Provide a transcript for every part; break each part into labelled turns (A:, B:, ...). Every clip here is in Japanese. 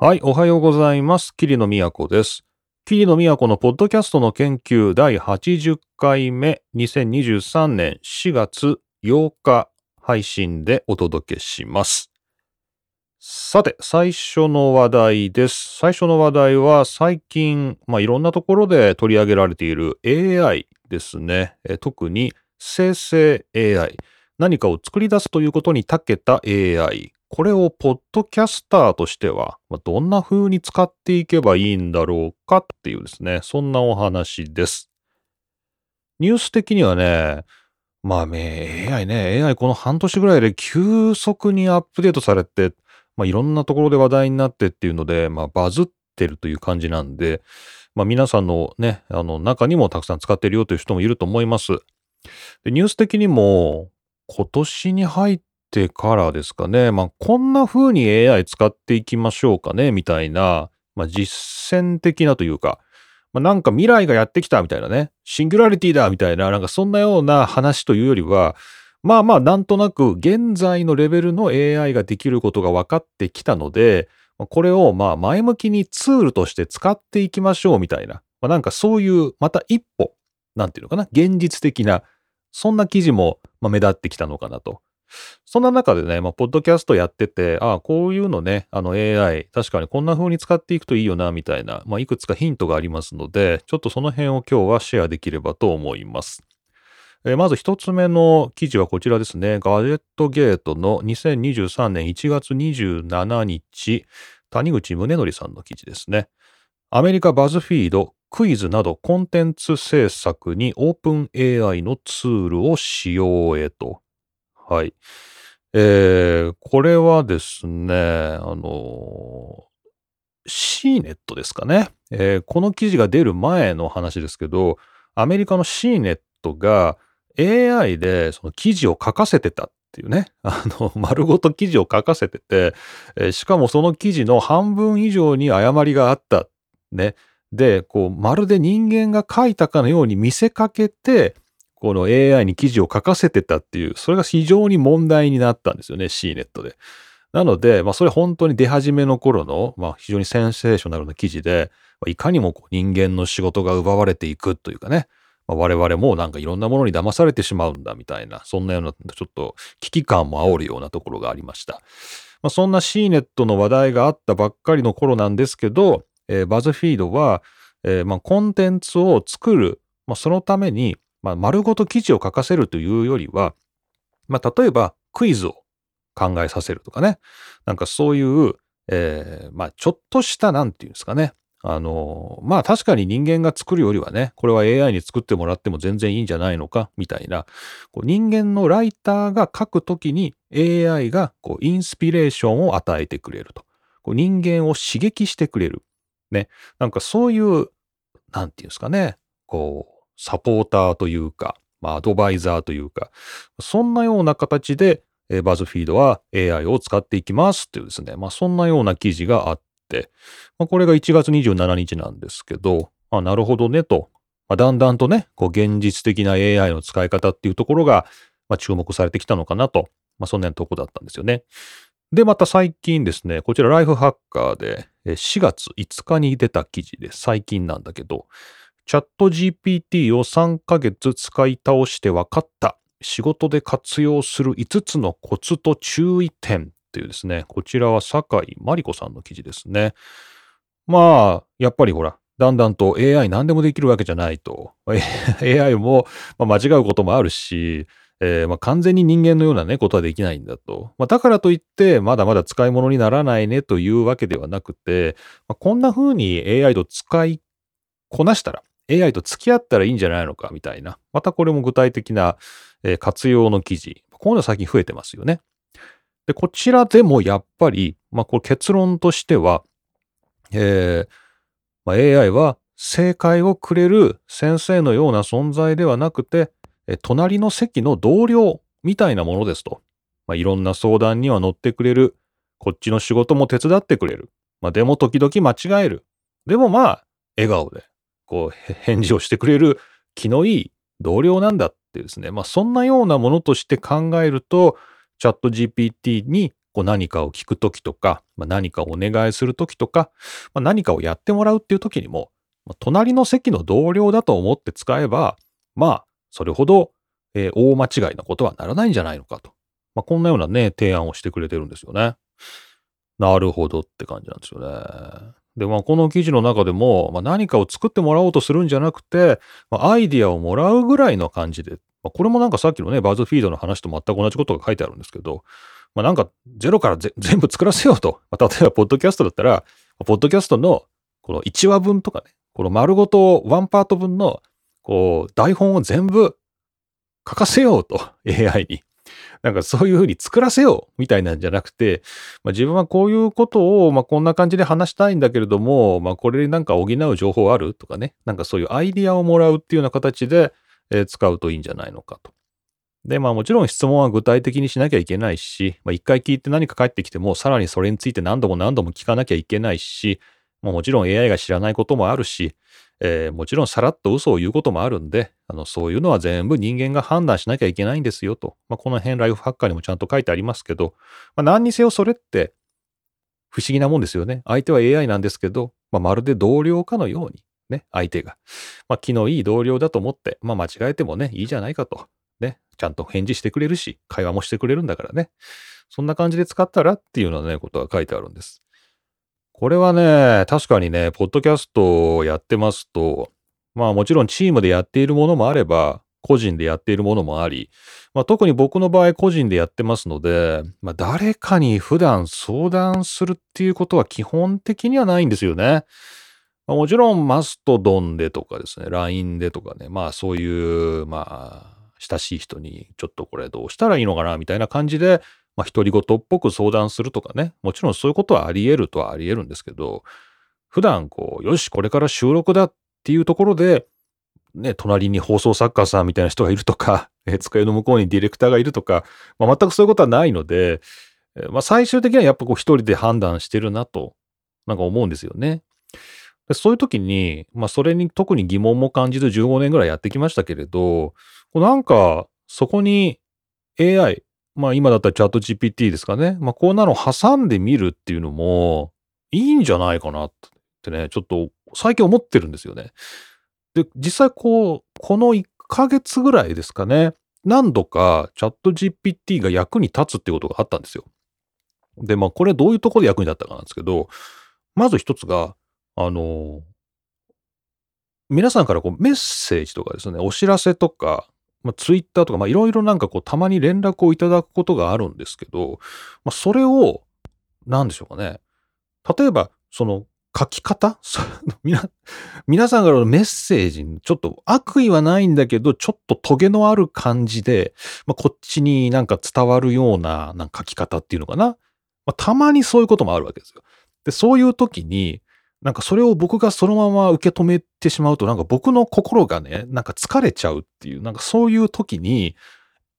A: はい、おはようございます。桐野都です。桐野都のポッドキャストの研究第80回目、2023年4月8日配信でお届けします。さて、最初の話題です。最初の話題は最近、まあ、いろんなところで取り上げられている AI ですね。特に生成 AI。何かを作り出すということに長けた AI。これをポッドキャスターとしては、まあどんな風に使っていけばいいんだろうかっていうですね、そんなお話です。ニュース的にはね、まあね、AI ね、AI この半年ぐらいで急速にアップデートされて、まあいろんなところで話題になってっていうので、まあバズってるという感じなんで、まあ皆さんのね、あの中にもたくさん使ってるよという人もいると思います。でニュース的にも、今年に入っててからですかね、まあ、こんな風に AI 使っていきましょうかね、みたいな、まあ、実践的なというか、まあ、なんか未来がやってきたみたいなね、シンギュラリティだみたいな、なんかそんなような話というよりは、まあまあ、なんとなく現在のレベルの AI ができることが分かってきたので、これをまあ前向きにツールとして使っていきましょうみたいな、まあ、なんかそういうまた一歩、なんていうのかな、現実的な、そんな記事もまあ目立ってきたのかなと。そんな中でね、まあ、ポッドキャストやってて、ああ、こういうのね、あの AI、確かにこんな風に使っていくといいよな、みたいな、まあ、いくつかヒントがありますので、ちょっとその辺を今日はシェアできればと思います。えーまず一つ目の記事はこちらですね。ガジェットゲートの2023年1月27日、谷口宗則さんの記事ですね。アメリカバズフィード、クイズなどコンテンツ制作にオープン AI のツールを使用へと。はい。えー、これはですね、あの CNET ですかね、えーこの記事が出る前の話ですけど、アメリカの CNET が AI でその記事を書かせてたっていうね、あの、丸ごと記事を書かせてて、えしかもその記事の半分以上に誤りがあった。ね。で、こう、まるで人間が書いたかのように見せかけて、この AI に記事を書かせてたっていう、それが非常に問題になったんですよね、CNET で。なので、まあ、それ本当に出始めの頃の、まあ、非常にセンセーショナルな記事で、いかにもこう人間の仕事が奪われていくというかね、まあ、我々もなんかいろんなものに騙されてしまうんだみたいな、そんなような、ちょっと危機感も煽るようなところがありました。まあ、そんな CNET の話題があったばっかりの頃なんですけど、えーバズフィードは、えーまあ、コンテンツを作る、まあ、そのために、まあ、丸ごと記事を書かせるというよりは、まあ、例えばクイズを考えさせるとかね、なんかそういう、えーまあ、ちょっとした、なんていうんですかね、あのまあ確かに人間が作るよりはね、これは AI に作ってもらっても全然いいんじゃないのか、みたいな、こう人間のライターが書くときに AI がこうインスピレーションを与えてくれると。こう人間を刺激してくれる。ね。なんかそういう、なんていうんですかね、こう、サポーターというか、まあアドバイザーというか、そんなような形で、えーバズフィードは AI を使っていきますっていうですね、まあそんなような記事があって、まあ、これが1月27日なんですけど、あなるほどねと、まあ、だんだんとね、こう現実的な AI の使い方っていうところが、まあ、注目されてきたのかなと、まあ、そんなようなとこだったんですよね。で、また最近ですね、こちらライフハッカーで4月5日に出た記事で最近なんだけど、チャット GPT を3ヶ月使い倒して分かった。仕事で活用する5つのコツと注意点っていうですね、こちらは酒井真理子さんの記事ですね。まあ、やっぱりほら、だんだんと AI 何でもできるわけじゃないと。AI も間違うこともあるし、えーまあ、完全に人間のようなね、ことはできないんだと。まあ、だからといって、まだまだ使い物にならないねというわけではなくて、まあ、こんな風に AI と使いこなしたら、AI と付き合ったらいいんじゃないのかみたいな。またこれも具体的な、えー活用の記事。こういうの最近増えてますよね。で、こちらでもやっぱり、まあ、これ結論としては、えーまあ、AI は正解をくれる先生のような存在ではなくて、え隣の席の同僚みたいなものですと。まあ、いろんな相談には乗ってくれる。こっちの仕事も手伝ってくれる。まあ、でも時々間違える。でもまあ、笑顔で、こう、返事をしてくれる気のいい同僚なんだってですね。まあ、そんなようなものとして考えると、チャット GPT にこう何かを聞くときとか、まあ、何かをお願いするときとか、まあ、何かをやってもらうっていうときにも、まあ、隣の席の同僚だと思って使えば、まあ、それほど、えー、大間違いなことはならないんじゃないのかと。まあ、こんなようなね、提案をしてくれてるんですよね。なるほどって感じなんですよね。で、まあ、この記事の中でも、まあ、何かを作ってもらおうとするんじゃなくて、まあ、アイディアをもらうぐらいの感じで、まあ、これもなんかさっきのね、バズフィードの話と全く同じことが書いてあるんですけど、まあ、なんかゼロから 全部作らせようと。まあ、例えば、ポッドキャストだったら、ポッドキャストのこの1話分とかね、この丸ごとワンパート分の、こう、台本を全部書かせようと、AI に。なんかそういうふうに作らせようみたいなんじゃなくて、まあ、自分はこういうことを、まあ、こんな感じで話したいんだけれども、まあ、これになんか補う情報あるとかね、なんかそういうアイディアをもらうっていうような形で、えー、使うといいんじゃないのかと。で、まあもちろん質問は具体的にしなきゃいけないし、まあ一回聞いて何か返ってきても、さらにそれについて何度も何度も聞かなきゃいけないし、まあ、もちろん AI が知らないこともあるし、えー、もちろんさらっと嘘を言うこともあるんで、あの、そういうのは全部人間が判断しなきゃいけないんですよと。まあ、この辺ライフハッカーにもちゃんと書いてありますけど、まあ、何にせよそれって不思議なもんですよね。相手は AI なんですけど、まあ、まるで同僚かのように、ね、相手が。まあ、気のいい同僚だと思って、まあ、間違えてもね、いいじゃないかと。ね、ちゃんと返事してくれるし、会話もしてくれるんだからね。そんな感じで使ったらっていうようなね、ことが書いてあるんです。これはね、確かにね、ポッドキャストをやってますと、まあもちろんチームでやっているものもあれば、個人でやっているものもあり、まあ、特に僕の場合個人でやってますので、まあ、誰かに普段相談するっていうことは基本的にはないんですよね。まあ、もちろんマストドンでとかですね、LINE でとかね、まあそういう、まあ、親しい人にちょっとこれどうしたらいいのかなみたいな感じで、まあ、独り言っぽく相談するとかね、もちろんそういうことはあり得るとはあり得るんですけど、普段こう、よし、これから収録だっていうところで、ね、隣に放送作家さんみたいな人がいるとか、え 机の向こうにディレクターがいるとか、まあ、全くそういうことはないので、まあ、最終的にはやっぱこう一人で判断してるなと、なんか思うんですよね。でそういう時に、まあそれに特に疑問も感じず15年ぐらいやってきましたけれど、なんかそこに AI、まあ今だったらチャット GPT ですかね。まあこんなの挟んでみるっていうのもいいんじゃないかなってね、ちょっと最近思ってるんですよね。で、実際こう、この1ヶ月ぐらいですかね、何度かチャット GPT が役に立つってことがあったんですよ。で、まあこれどういうところで役に立ったかなんですけど、まず一つが、あの、皆さんからこうメッセージとかですね、お知らせとか、まあ、ツイッターとか、いろいろなんかこう、たまに連絡をいただくことがあるんですけど、まあ、それを、なんでしょうかね。例えば、その、書き方？皆、皆さんからのメッセージに、ちょっと悪意はないんだけど、ちょっとトゲのある感じで、まあ、こっちになんか伝わるような、なんか書き方っていうのかな。まあ、たまにそういうこともあるわけですよ。で、そういう時に、なんかそれを僕がそのまま受け止めてしまうと、なんか僕の心がね、なんか疲れちゃうっていう、なんかそういう時に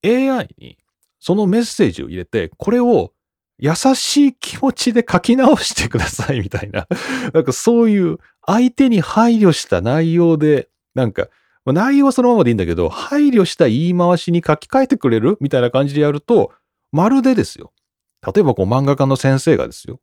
A: AI にそのメッセージを入れて、これを優しい気持ちで書き直してくださいみたいな、なんかそういう相手に配慮した内容で、なんか内容はそのままでいいんだけど、配慮した言い回しに書き換えてくれるみたいな感じでやると、まるでですよ。例えばこう漫画家の先生がですよ。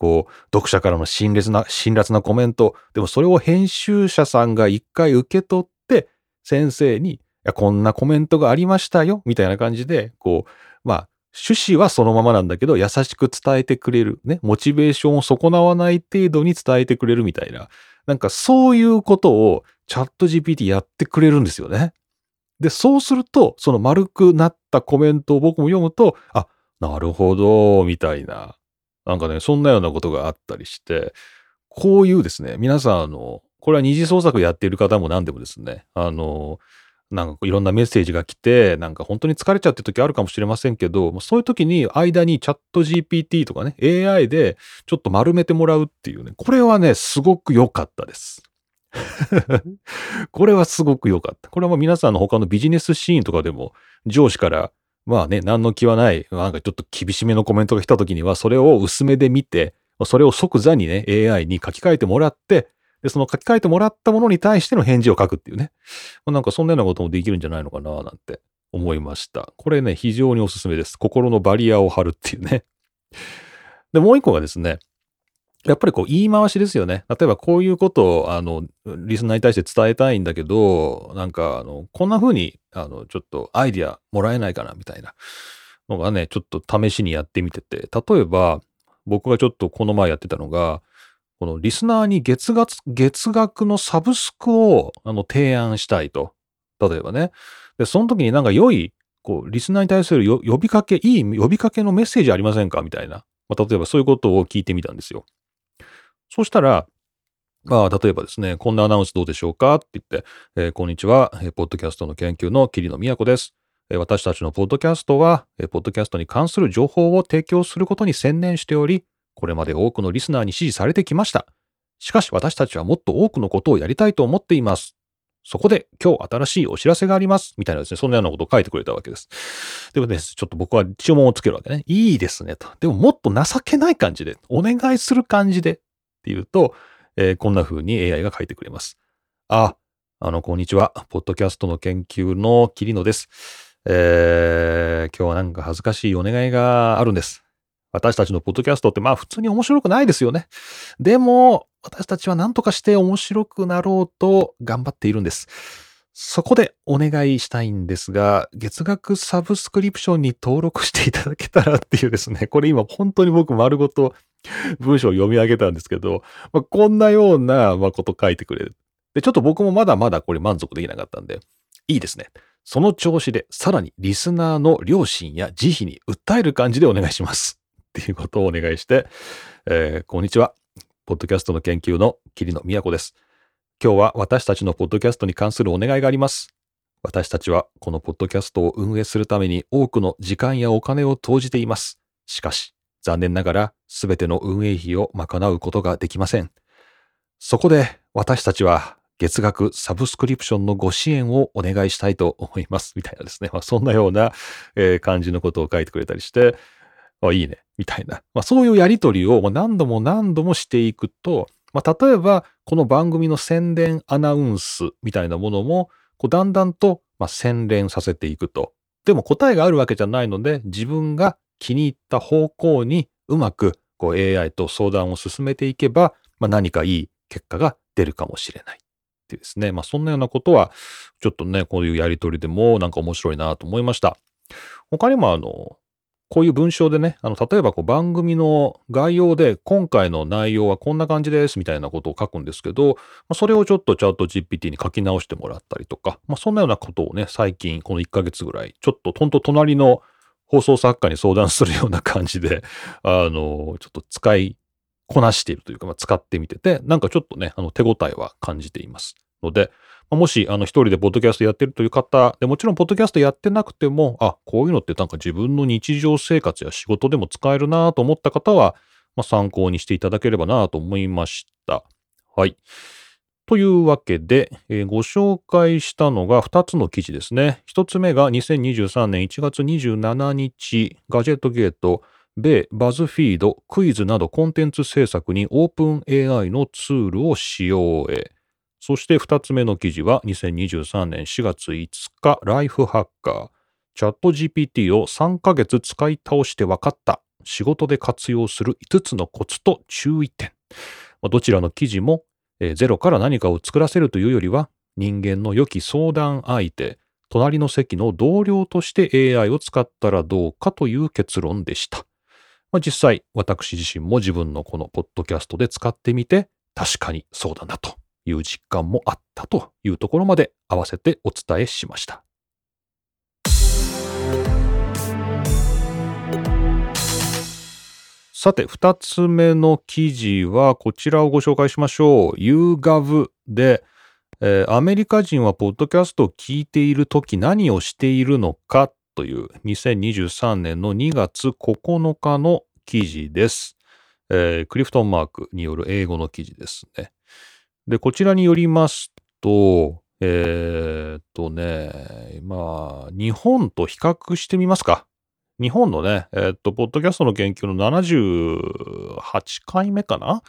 A: こう、読者からの辛辣な、辛辣なコメント。でもそれを編集者さんが一回受け取って、先生に、いや、こんなコメントがありましたよ、みたいな感じで、こう、まあ、趣旨はそのままなんだけど、優しく伝えてくれる。ね、モチベーションを損なわない程度に伝えてくれるみたいな。なんかそういうことをチャット GPT やってくれるんですよね。で、そうすると、その丸くなったコメントを僕も読むと、あ、なるほど、みたいな。なんかね、そんなようなことがあったりして、こういうですね、皆さん、あの、これは二次創作やっている方も何でもですね、あの、なんかいろんなメッセージが来て、なんか本当に疲れちゃってる時あるかもしれませんけど、そういう時に間にチャット GPT とかね、AI でちょっと丸めてもらうっていうね、これはね、すごく良かったです。これはすごく良かった。これは皆さんの他のビジネスシーンとかでも上司からまあね、何の気はない、なんかちょっと厳しめのコメントが来た時には、それを薄めで見て、それを即座にね、AI に書き換えてもらって、で、その書き換えてもらったものに対しての返事を書くっていうね。まあなんかそんなようなこともできるんじゃないのかな、なんて思いました。これね、非常におすすめです。心のバリアを張るっていうね。で、もう一個がですね、やっぱりこう言い回しですよね。例えばこういうことを、あの、リスナーに対して伝えたいんだけど、なんか、あの、こんな風に、あの、ちょっとアイディアもらえないかな、みたいなのがね、ちょっと試しにやってみてて、例えば、僕がちょっとこの前やってたのが、このリスナーに月額、月額のサブスクを、あの、提案したいと。例えばね。で、その時になんか良い、こう、リスナーに対する呼びかけ、いい呼びかけのメッセージありませんかみたいな。まあ、例えばそういうことを聞いてみたんですよ。そうしたら、まあ、例えばですね、こんなアナウンスどうでしょうかって言って、えー、こんにちは、えー、ポッドキャストの研究の桐野都です。えー、私たちのポッドキャストは、えー、ポッドキャストに関する情報を提供することに専念しており、これまで多くのリスナーに支持されてきました。しかし私たちはもっと多くのことをやりたいと思っています。そこで今日新しいお知らせがあります。みたいなですね、そんなようなことを書いてくれたわけです。でもね、ちょっと僕は注文をつけるわけね。いいですねと。でももっと情けない感じで、お願いする感じでっていうと、えー、こんな風に AI が書いてくれます。あ、あの、こんにちは。ポッドキャストの研究の桐野です。えー、今日はなんか恥ずかしいお願いがあるんです。私たちのポッドキャストってまあ普通に面白くないですよね。でも、私たちは何とかして面白くなろうと頑張っているんです。そこでお願いしたいんですが、月額サブスクリプションに登録していただけたらっていうですね、これ今本当に僕丸ごと文章を読み上げたんですけど、まあ、こんなような、こと書いてくれる。で、ちょっと僕もまだまだこれ満足できなかったんで、いいですね。その調子で、さらにリスナーの両親や慈悲に訴える感じでお願いします。っていうことをお願いして、えー、こんにちは。ポッドキャストの研究の桐野都です。今日は私たちのポッドキャストに関するお願いがあります。私たちはこのポッドキャストを運営するために多くの時間やお金を投じています。しかし、残念ながら全ての運営費を賄うことができません。そこで私たちは月額サブスクリプションのご支援をお願いしたいと思います。みたいなですね。まあ、そんなような、えー、感じのことを書いてくれたりして、あいいね。みたいな。まあ、そういうやりとりを何度も何度もしていくと、まあ、例えば、この番組の宣伝アナウンスみたいなものも、こうだんだんと、まあ、洗練させていくと。でも答えがあるわけじゃないので、自分が気に入った方向にうまくこう AI と相談を進めていけば、まあ、何かいい結果が出るかもしれない。っていうですね。まあそんなようなことは、ちょっとね、こういうやりとりでもなんか面白いなと思いました。他にもあの、こういう文章でね、あの、例えばこう番組の概要で今回の内容はこんな感じですみたいなことを書くんですけど、まあ、それをちょっとチャット GPT に書き直してもらったりとか、まあ、そんなようなことをね、最近この1ヶ月ぐらい、ちょっとほんと隣の放送作家に相談するような感じで、あの、ちょっと使いこなしているというか、まあ、使ってみてて、なんかちょっとね、あの手応えは感じています。ので、もし、あの、一人でポッドキャストやってるという方、でもちろん、ポッドキャストやってなくても、あ、こういうのってなんか自分の日常生活や仕事でも使えるなと思った方は、まあ、参考にしていただければなと思いました。はい。というわけで、えー、ご紹介したのが2つの記事ですね。1つ目が2023年1月27日、ガジェットゲート、米バズフィード、クイズなどコンテンツ制作にオープン AI のツールを使用へ。そして2つ目の記事は2023年4月5日、ライフハッカー。チャット GPT を3ヶ月使い倒して分かった。仕事で活用する5つのコツと注意点。どちらの記事も、ゼロから何かを作らせるというよりは、人間の良き相談相手、隣の席の同僚として AI を使ったらどうかという結論でした。まあ、実際、私自身も自分のこのポッドキャストで使ってみて、確かにそうだなという実感もあったというところまで合わせてお伝えしました。さて、二つ目の記事はこちらをご紹介しましょう。YouGov で、えー、アメリカ人はポッドキャストを聞いているとき何をしているのかという2023年の2月9日の記事です。えー、クリフトン・マークによる英語の記事ですね。で、こちらによりますと、えー、っとね、まあ、日本と比較してみますか。日本のね、えっと、ポッドキャストの研究の78回目かな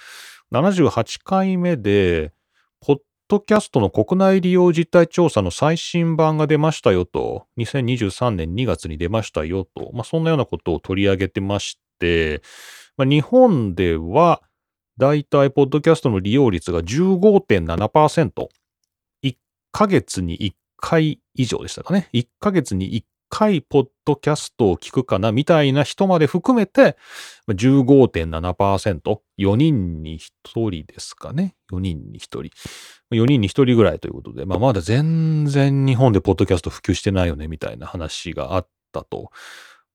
A: ?78 回目で、ポッドキャストの国内利用実態調査の最新版が出ましたよと、2023年2月に出ましたよと、まあ、そんなようなことを取り上げてまして、まあ、日本では、だいたいポッドキャストの利用率が15.7%。1ヶ月に1回以上でしたかね。1ヶ月に1回ポッドキャストを聞くかなみたいな人まで含めて15.7%。4人に1人ですかね。4人に1人。4人に1人ぐらいということで、まあ、まだ全然日本でポッドキャスト普及してないよねみたいな話があったと。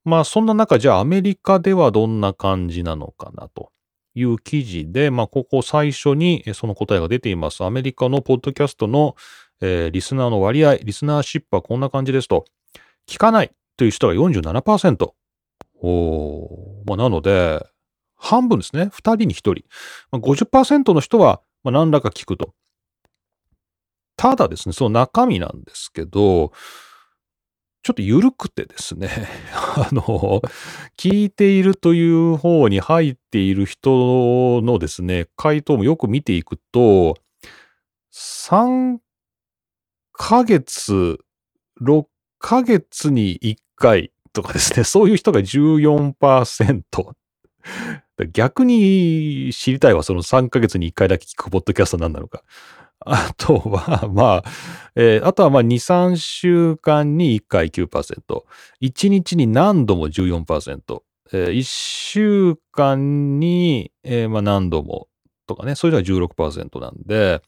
A: まあそんな中じゃあアメリカではどんな感じなのかなという記事で、まあここ最初にその答えが出ています。アメリカのポッドキャストの、えー、リスナーの割合、リスナーシップはこんな感じですと。聞かないという人が47%。おまあ、なので、半分ですね。2人に1人。まあ、50%の人は、まあ、何らか聞くと。ただですね、その中身なんですけど、ちょっと緩くてですね、あの、聞いているという方に入っている人のですね、回答もよく見ていくと、3ヶ月、6ヶ月に1回とかですね、そういう人が14%。逆に知りたいわ、その3ヶ月に1回だけ聞くポッドキャスト何なのか。あとは、まあ、えー、あとはまあ2、3週間に1回9%、1日に何度も14%、えー、1週間に、えー、まあ何度もとかね、それでは16%なんで、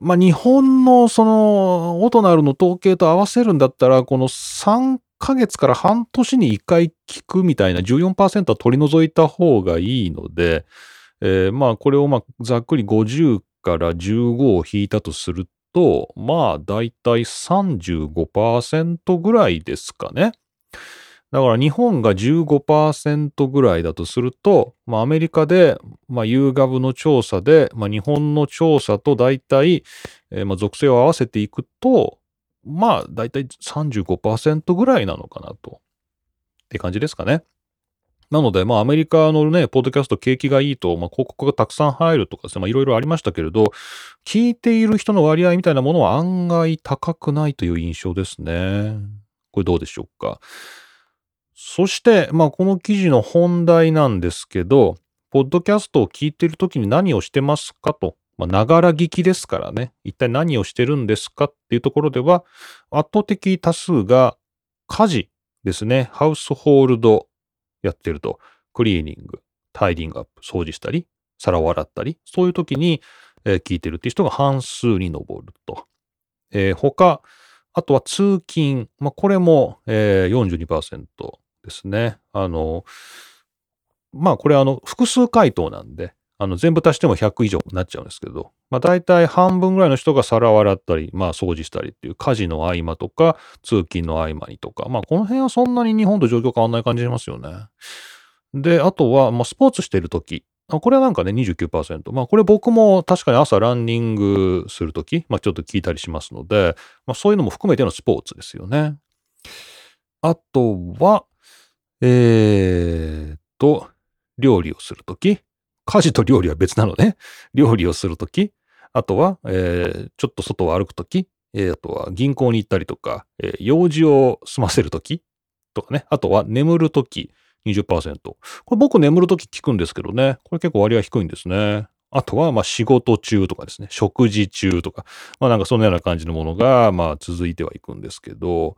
A: まあ、日本のその、オトナルの統計と合わせるんだったら、この3ヶ月から半年に1回聞くみたいな14%は取り除いた方がいいので、えー、まあ、これをまあ、ざっくり50から15を引いたとすると、まあ、だいたい35%ぐらいですかね。だから日本が15%ぐらいだとすると、まあ、アメリカで、まあ、UGAV の調査で、まあ、日本の調査と大体、えー、まあ、属性を合わせていくと、まあ、大体35%ぐらいなのかなと。って感じですかね。なので、まあ、アメリカのね、ポッドキャスト景気がいいと、まあ、広告がたくさん入るとかですね、まあ、いろいろありましたけれど、聞いている人の割合みたいなものは案外高くないという印象ですね。これどうでしょうか。そして、まあ、この記事の本題なんですけど、ポッドキャストを聞いているときに何をしてますかと。ながら聞きですからね。一体何をしてるんですかっていうところでは、圧倒的多数が家事ですね。ハウスホールドやってると。クリーニング、タイディングアップ、掃除したり、皿を洗ったり、そういう時に、えー、聞いてるっていう人が半数に上ると。えー、他、あとは通勤。まあ、これも、えー、42%。ですね。あの、まあこれあの複数回答なんで、あの全部足しても100以上になっちゃうんですけど、まあ大体半分ぐらいの人が皿を洗ったり、まあ掃除したりっていう家事の合間とか、通勤の合間にとか、まあこの辺はそんなに日本と状況変わんない感じしますよね。で、あとは、まあスポーツしてるとき。これはなんかね、29%。まあこれ僕も確かに朝ランニングするとき、まあちょっと聞いたりしますので、まあそういうのも含めてのスポーツですよね。あとは、えーと、料理をするとき、家事と料理は別なのね。料理をするとき、あとは、えー、ちょっと外を歩くとき、えー、あとは銀行に行ったりとか、えー、用事を済ませるときとかね。あとは眠るとき20%。これ僕眠るとき聞くんですけどね。これ結構割合低いんですね。あとは、まあ仕事中とかですね。食事中とか。まあなんかそのような感じのものが、まあ続いてはいくんですけど、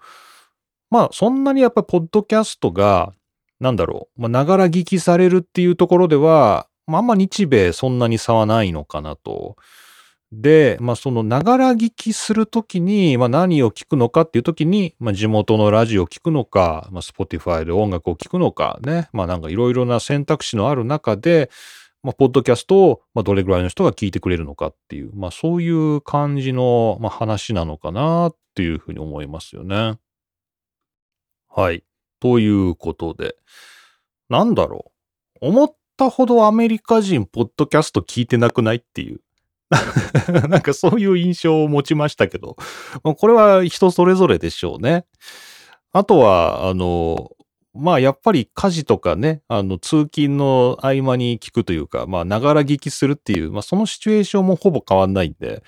A: まあ、そんなにやっぱりポッドキャストが、なんだろう、まあ、ながら聞きされるっていうところでは、まあ、あんま日米そんなに差はないのかなと。で、まあ、そのながら聞きするときに、まあ、何を聞くのかっていうときに、まあ、地元のラジオを聞くのか、まあ、Spotify で音楽を聞くのかね、まあ、なんかいろいろな選択肢のある中で、まあ、ポッドキャストを、まあ、どれぐらいの人が聞いてくれるのかっていう、まあ、そういう感じの、まあ、話なのかなっていうふうに思いますよね。はい。ということで、なんだろう。思ったほどアメリカ人、ポッドキャスト聞いてなくないっていう。なんかそういう印象を持ちましたけど、これは人それぞれでしょうね。あとは、あの、まあやっぱり家事とかね、あの通勤の合間に聞くというか、まあながら聞きするっていう、まあそのシチュエーションもほぼ変わんないんで、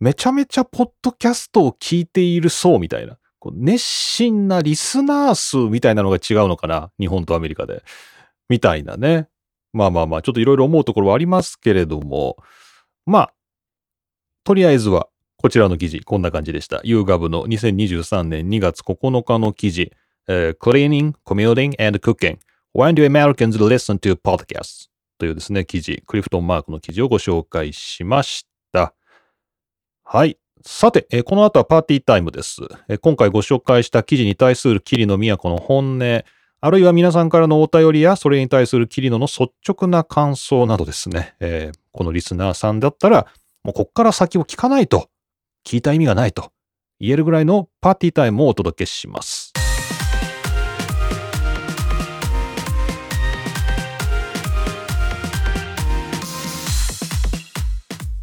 A: めちゃめちゃポッドキャストを聞いている層みたいな。こう熱心なリスナー数みたいなのが違うのかな日本とアメリカで。みたいなね。まあまあまあ、ちょっといろいろ思うところはありますけれども、まあ、とりあえずは、こちらの記事、こんな感じでした。YouGov の2023年2月9日の記事、uh, Cleaning, Commuting and Cooking. When do Americans listen to podcasts? というですね、記事、クリフトンマークの記事をご紹介しました。はい。さて、えこの後はパーティータイムです、え今回ご紹介した記事に対する桐野都の本音、あるいは皆さんからのお便りや、それに対する桐野の率直な感想などですね、えー、このリスナーさんだったら、もうこっから先を聞かないと、聞いた意味がないと言えるぐらいのパーティータイムをお届けします。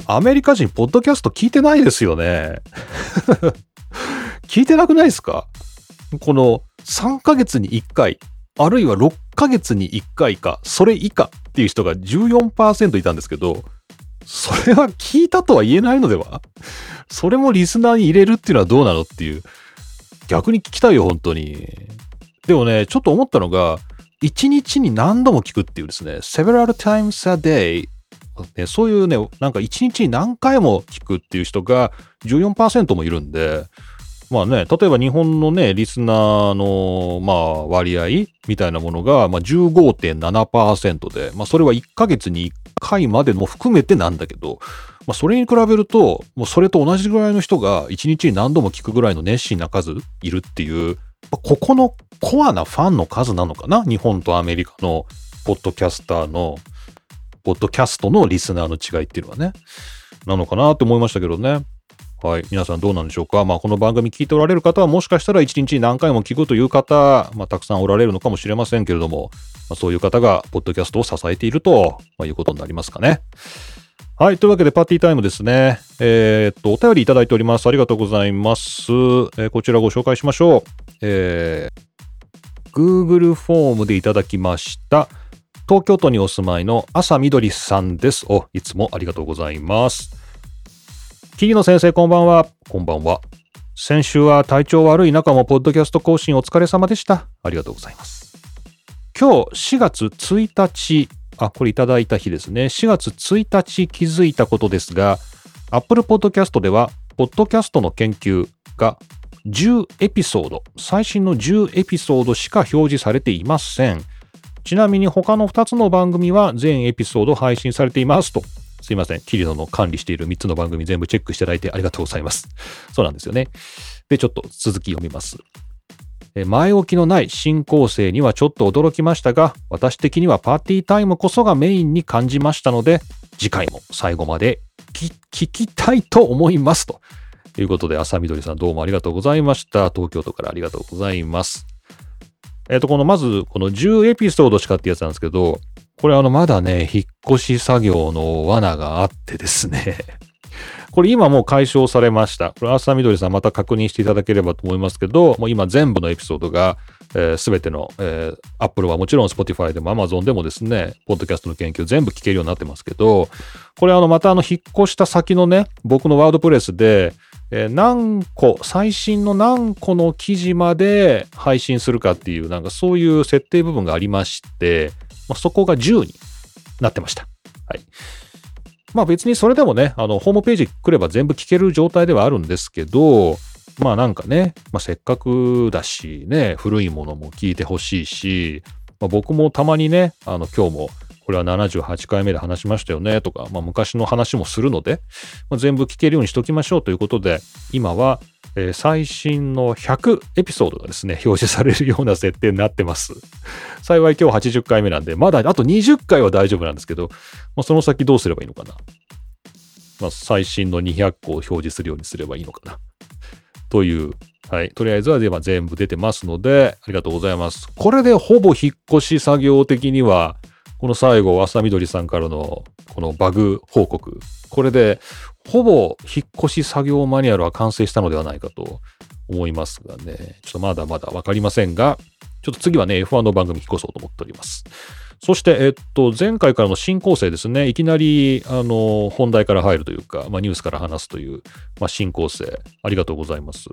A: アメリカ人、ポッドキャスト聞いてないですよね。聞いてなくないですか？この3ヶ月に1回、あるいは6ヶ月に1回か、それ以下っていう人が14%いたんですけど、それは聞いたとは言えないのでは？それもリスナーに入れるっていうのはどうなのっていう。逆に聞きたいよ、本当に。でもね、ちょっと思ったのが、1日に何度も聞くっていうですね、several times a day ね、そういうね、なんか1日に何回も聞くっていう人が14%もいるんで、まあね、例えば日本のね、リスナーの、まあ、割合みたいなものが、まあ、15.7%で、まあ、それは1ヶ月に1回までも含めてなんだけど、まあ、それに比べると、もうそれと同じぐらいの人が1日に何度も聞くぐらいの熱心な数いるっていうま、ここのコアなファンの数なのかな？日本とアメリカのポッドキャスターのポッドキャストのリスナーの違いっていうのはね、なのかなと思いましたけどね。はい。皆さんどうなんでしょうか？まあ、この番組聞いておられる方はもしかしたら一日に何回も聞くという方、まあ、たくさんおられるのかもしれませんけれども、まあ、そういう方が、ポッドキャストを支えていると、まあ、いうことになりますかね。はい。というわけで、パーティータイムですね。えー、っと、お便りいただいております。ありがとうございます。えー、こちらご紹介しましょう。えー、Google フォームでいただきました。東京都にお住まいの朝みどりさんです。お、いつもありがとうございます。桐野先生、こんばんは。こんばんは。先週は体調悪い中もポッドキャスト更新お疲れ様でした。ありがとうございます。今日4月1日、あ、これいただいた日ですね。4月1日気づいたことですが、Apple Podcast では、ポッドキャストの研究が10エピソード、最新の10エピソードしか表示されていません。ちなみに他の2つの番組は全エピソード配信されていますと。すいません。キリノの管理している3つの番組全部チェックしていただいてありがとうございます。そうなんですよね。で、ちょっと続き読みます。前置きのない新構成にはちょっと驚きましたが、私的にはパーティータイムこそがメインに感じましたので、次回も最後まで聞きたいと思います。ということで、朝みどりさんどうもありがとうございました。東京都からありがとうございます。えっ、と、この、まず、この10エピソードしかってやつなんですけど、これあの、まだね、引っ越し作業の罠があってですね これ今もう解消されました。これ、朝みどりさんまた確認していただければと思いますけど、もう今全部のエピソードが、す、えー、べ、ての、えー、Apple はもちろん Spotify でも Amazon でもですね、ポッドキャストの研究全部聞けるようになってますけど、これあの、またあの、引っ越した先のね、僕のワードプレスで、えー、何個、最新の何個の記事まで配信するかっていう、なんかそういう設定部分がありまして、まあ、そこが10になってました。はい。まあ別にそれでもね、あの、ホームページ来れば全部聞ける状態ではあるんですけど、まあなんかね、まあせっかくだしね、古いものも聞いてほしいし、まあ、僕もたまにね、あの今日もこれは78回目で話しましたよねとか、まあ、昔の話もするので、まあ、全部聞けるようにしときましょうということで、今は、えー、最新の100エピソードがですね、表示されるような設定になってます。幸い今日80回目なんで、まだあと20回は大丈夫なんですけど、まあ、その先どうすればいいのかな。まあ、最新の200個を表示するようにすればいいのかな。という、はい。とりあえずは全部出てますので、ありがとうございます。これでほぼ引っ越し作業的には、この最後、朝みどりさんからのこのバグ報告。これで、ほぼ引っ越し作業マニュアルは完成したのではないかと思いますがね。ちょっとまだまだわかりませんが、ちょっと次はね、F1 の番組引っ越そうと思っております。そして、えっと、前回からの新構成ですね。いきなり、あの、本題から入るというか、まあ、ニュースから話すという、まあ、新構成。ありがとうございます。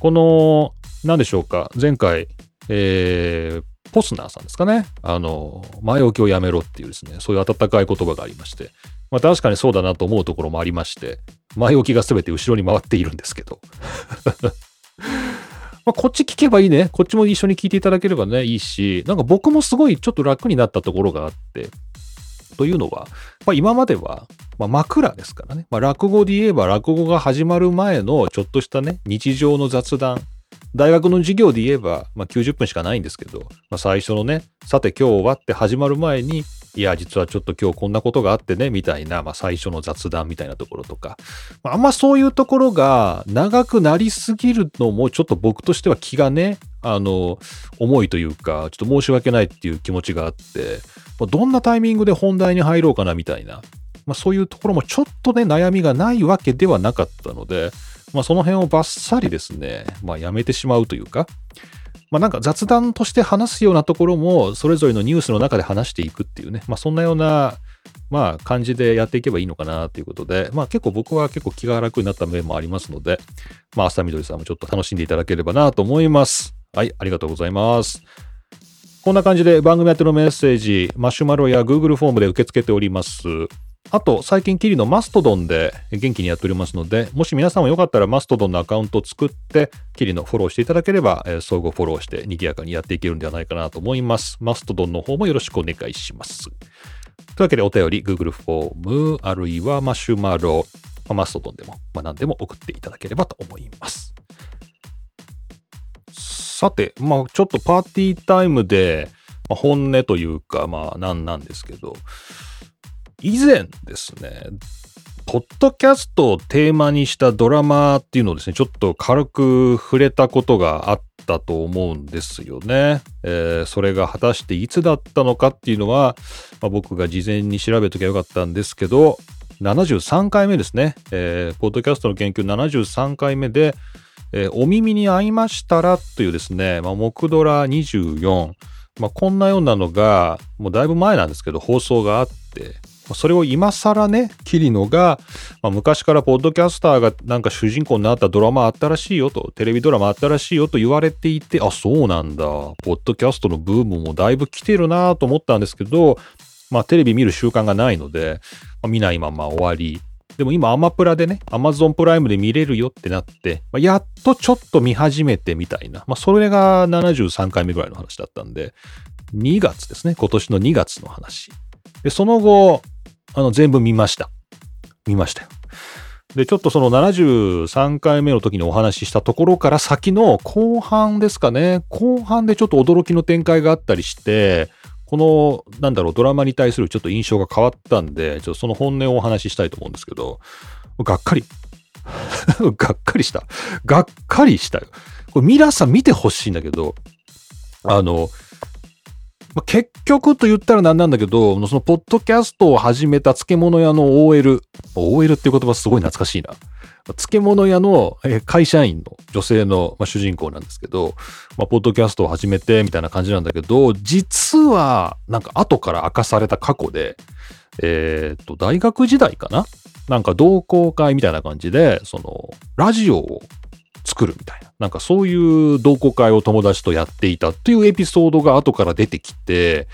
A: この、何でしょうか。前回、えー、ポスナーさんですかね。あの、前置きをやめろっていうですね、そういう温かい言葉がありまして、まあ確かにそうだなと思うところもありまして、前置きが全て後ろに回っているんですけど。まあこっち聞けばいいね。こっちも一緒に聞いていただければね、いいし、なんか僕もすごいちょっと楽になったところがあって、というのは、まあ、今までは、まあ、枕ですからね。まあ、落語で言えば落語が始まる前のちょっとしたね、日常の雑談。大学の授業で言えば、まあ、90分しかないんですけど、まあ、最初のね、さて今日はって始まる前に、いや、実はちょっと今日こんなことがあってね、みたいな、まあ、最初の雑談みたいなところとか、まあ、あんまそういうところが長くなりすぎるのも、ちょっと僕としては気がね、あの、重いというか、ちょっと申し訳ないっていう気持ちがあって、まあ、どんなタイミングで本題に入ろうかなみたいな、まあ、そういうところもちょっとね、悩みがないわけではなかったので、まあ、その辺をバッサリですね、まあ、やめてしまうというか、まあなんか雑談として話すようなところも、それぞれのニュースの中で話していくっていうね、まあそんなような、まあ感じでやっていけばいいのかなということで、まあ結構僕は結構気が楽になった面もありますので、まあ朝緑さんもちょっと楽しんでいただければなと思います。はい、ありがとうございます。こんな感じで番組宛てのメッセージ、マシュマロや Google フォームで受け付けております。あと、最近キリのマストドンで元気にやっておりますので、もし皆さんもよかったらマストドンのアカウントを作って、キリのフォローしていただければ、えー、相互フォローして賑やかにやっていけるんではないかなと思います。マストドンの方もよろしくお願いします。というわけでお便り、Google フォーム、あるいはマシュマロ、マストドンでも、まあ、何でも送っていただければと思います。さて、まあちょっとパーティータイムで、まあ、本音というか、まあ何なんですけど、以前ですね、ポッドキャストをテーマにしたドラマっていうのをですね、ちょっと軽く触れたことがあったと思うんですよね。えー、それが果たしていつだったのかっていうのは、まあ、僕が事前に調べときゃよかったんですけど、73回目ですね。えー、ポッドキャストの研究73回目で、えー、お耳に合いましたらというですね、まあ、木ドラ24、まあ、こんなようなのが、もうだいぶ前なんですけど、放送があって、それを今更ね、キリノが、まあ、昔からポッドキャスターがなんか主人公になったドラマあったらしいよと、テレビドラマあったらしいよと言われていて、あ、そうなんだ。ポッドキャストのブームもだいぶ来てるなと思ったんですけど、まあテレビ見る習慣がないので、まあ、見ないまま終わり。でも今アマプラでね、アマゾンプライムで見れるよってなって、まあ、やっとちょっと見始めてみたいな。まあそれが73回目ぐらいの話だったんで、2月ですね。今年の2月の話。で、その後、あの、全部見ました。見ましたよ。で、ちょっとその73回目の時にお話ししたところから先の後半ですかね。後半でちょっと驚きの展開があったりして、この、なんだろう、ドラマに対するちょっと印象が変わったんで、ちょっとその本音をお話ししたいと思うんですけど、がっかり。がっかりした。がっかりしたよ。これ皆さん見てほしいんだけど、あの、まあ、結局と言ったらなんなんだけど、そのポッドキャストを始めた漬物屋の OL。OL っていう言葉すごい懐かしいな。漬物屋の会社員の女性の主人公なんですけど、まあ、ポッドキャストを始めてみたいな感じなんだけど、実はなんか後から明かされた過去で、えっ、と、大学時代かな？なんか同好会みたいな感じで、その、ラジオを作るみたいな。なんかそういう同好会を友達とやっていたっていうエピソードが後から出てきて、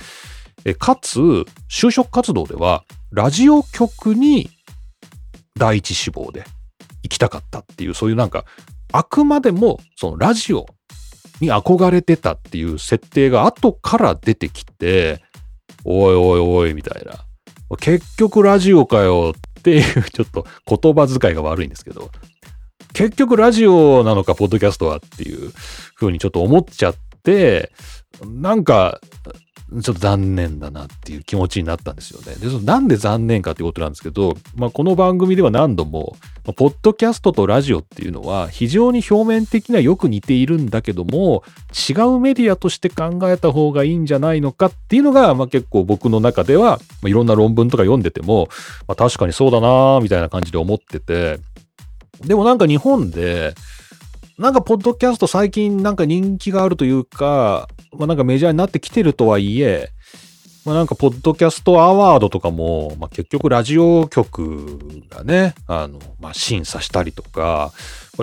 A: かつ、就職活動では、ラジオ局に第一志望で行きたかったっていう、そういうなんか、あくまでも、そのラジオに憧れてたっていう設定が後から出てきて、おいおいおい、みたいな。結局ラジオかよっていう、ちょっと言葉遣いが悪いんですけど、結局ラジオなのか、ポッドキャストはっていう風にちょっと思っちゃって、なんか、ちょっと残念だなっていう気持ちになったんですよね。で、なんで残念かっていうことなんですけど、まあ、この番組では何度も、まあ、ポッドキャストとラジオっていうのは非常に表面的にはよく似ているんだけども、違うメディアとして考えた方がいいんじゃないのかっていうのが、まあ、結構僕の中では、まあ、いろんな論文とか読んでても、まあ、確かにそうだなみたいな感じで思ってて、でもなんか日本で、なんかポッドキャスト最近なんか人気があるというか、まあなんかメジャーになってきてるとはいえ、まあなんかポッドキャストアワードとかも、まあ結局ラジオ局がね、あの、まあ審査したりとか、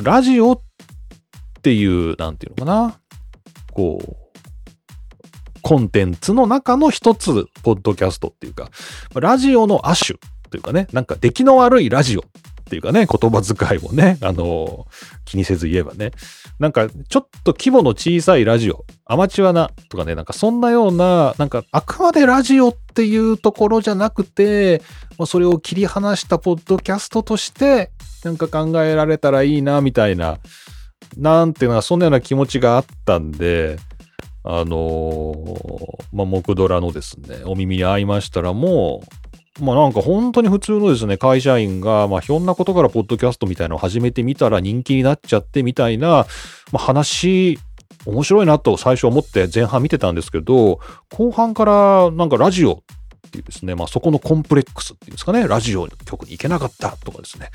A: ラジオっていう、なんていうのかな、こう、コンテンツの中の一つ、ポッドキャストっていうか、ラジオの亜種というかね、なんか出来の悪いラジオっていうかね、言葉遣いもね、あの気にせず言えばね、なんかちょっと規模の小さいラジオ、アマチュアなとかね、なんかそんなような、なんかあくまでラジオっていうところじゃなくて、ま、それを切り離したポッドキャストとして、なんか考えられたらいいな、みたいな、なんていうのは、そんなような気持ちがあったんで、あのー、まあ、木ドラのですね、お耳に合いましたらもう、まあなんか本当に普通のですね、会社員が、まあひょんなことからポッドキャストみたいなのを始めてみたら人気になっちゃってみたいな、まあ話、面白いなと最初思って前半見てたんですけど、後半からなんかラジオっていうですね、まあそこのコンプレックスっていうんですかね、ラジオ局に行けなかったとかですね、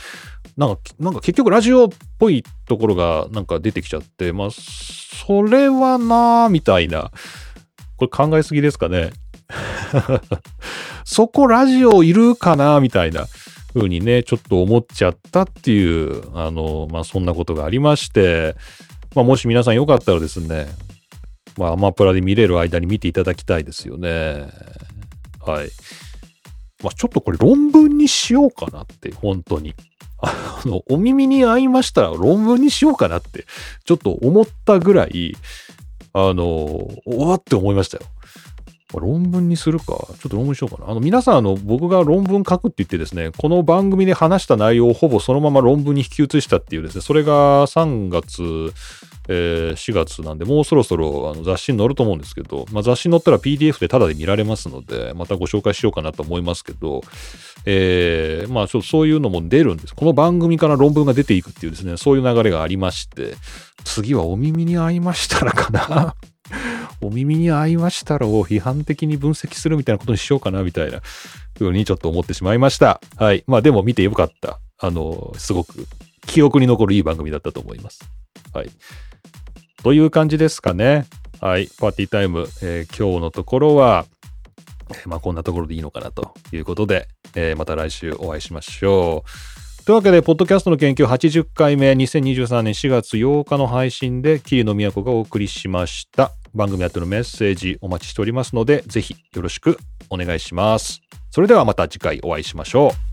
A: なんか、なんか結局ラジオっぽいところがなんか出てきちゃって、まあ、それはなぁ、みたいな。これ考えすぎですかね。そこラジオいるかなみたいな風にね、ちょっと思っちゃったっていう、あの、まあ、そんなことがありまして、まあ、もし皆さんよかったらですね、まあ、アマプラで見れる間に見ていただきたいですよね。はい。まあ、ちょっとこれ論文にしようかなって、本当に。あの、お耳に合いましたら論文にしようかなって、ちょっと思ったぐらい、あの、おわって思いましたよ。論文にするか。ちょっと論文しようかな。あの、皆さん、あの、僕が論文書くって言ってですね、この番組で話した内容をほぼそのまま論文に引き移したっていうですね、それが3月、えー、4月なんで、もうそろそろあの雑誌に載ると思うんですけど、まあ、雑誌に載ったら PDF でタダで見られますので、またご紹介しようかなと思いますけど、えー、まあ、ちょっとそういうのも出るんです。この番組から論文が出ていくっていうですね、そういう流れがありまして、次はお耳に合いましたらかな。お耳に合いましたらを批判的に分析するみたいなことにしようかな、みたいなふうにちょっと思ってしまいました。はい。まあでも見てよかった。あの、すごく記憶に残るいい番組だったと思います。はい。という感じですかね。はい。パーティータイム、えー、今日のところは、まあこんなところでいいのかなということで、えー、また来週お会いしましょう。というわけで、ポッドキャストの研究80回目、2023年4月8日の配信で、桐野都がお送りしました。番組宛てのメッセージお待ちしておりますので、ぜひよろしくお願いします。それではまた次回お会いしましょう。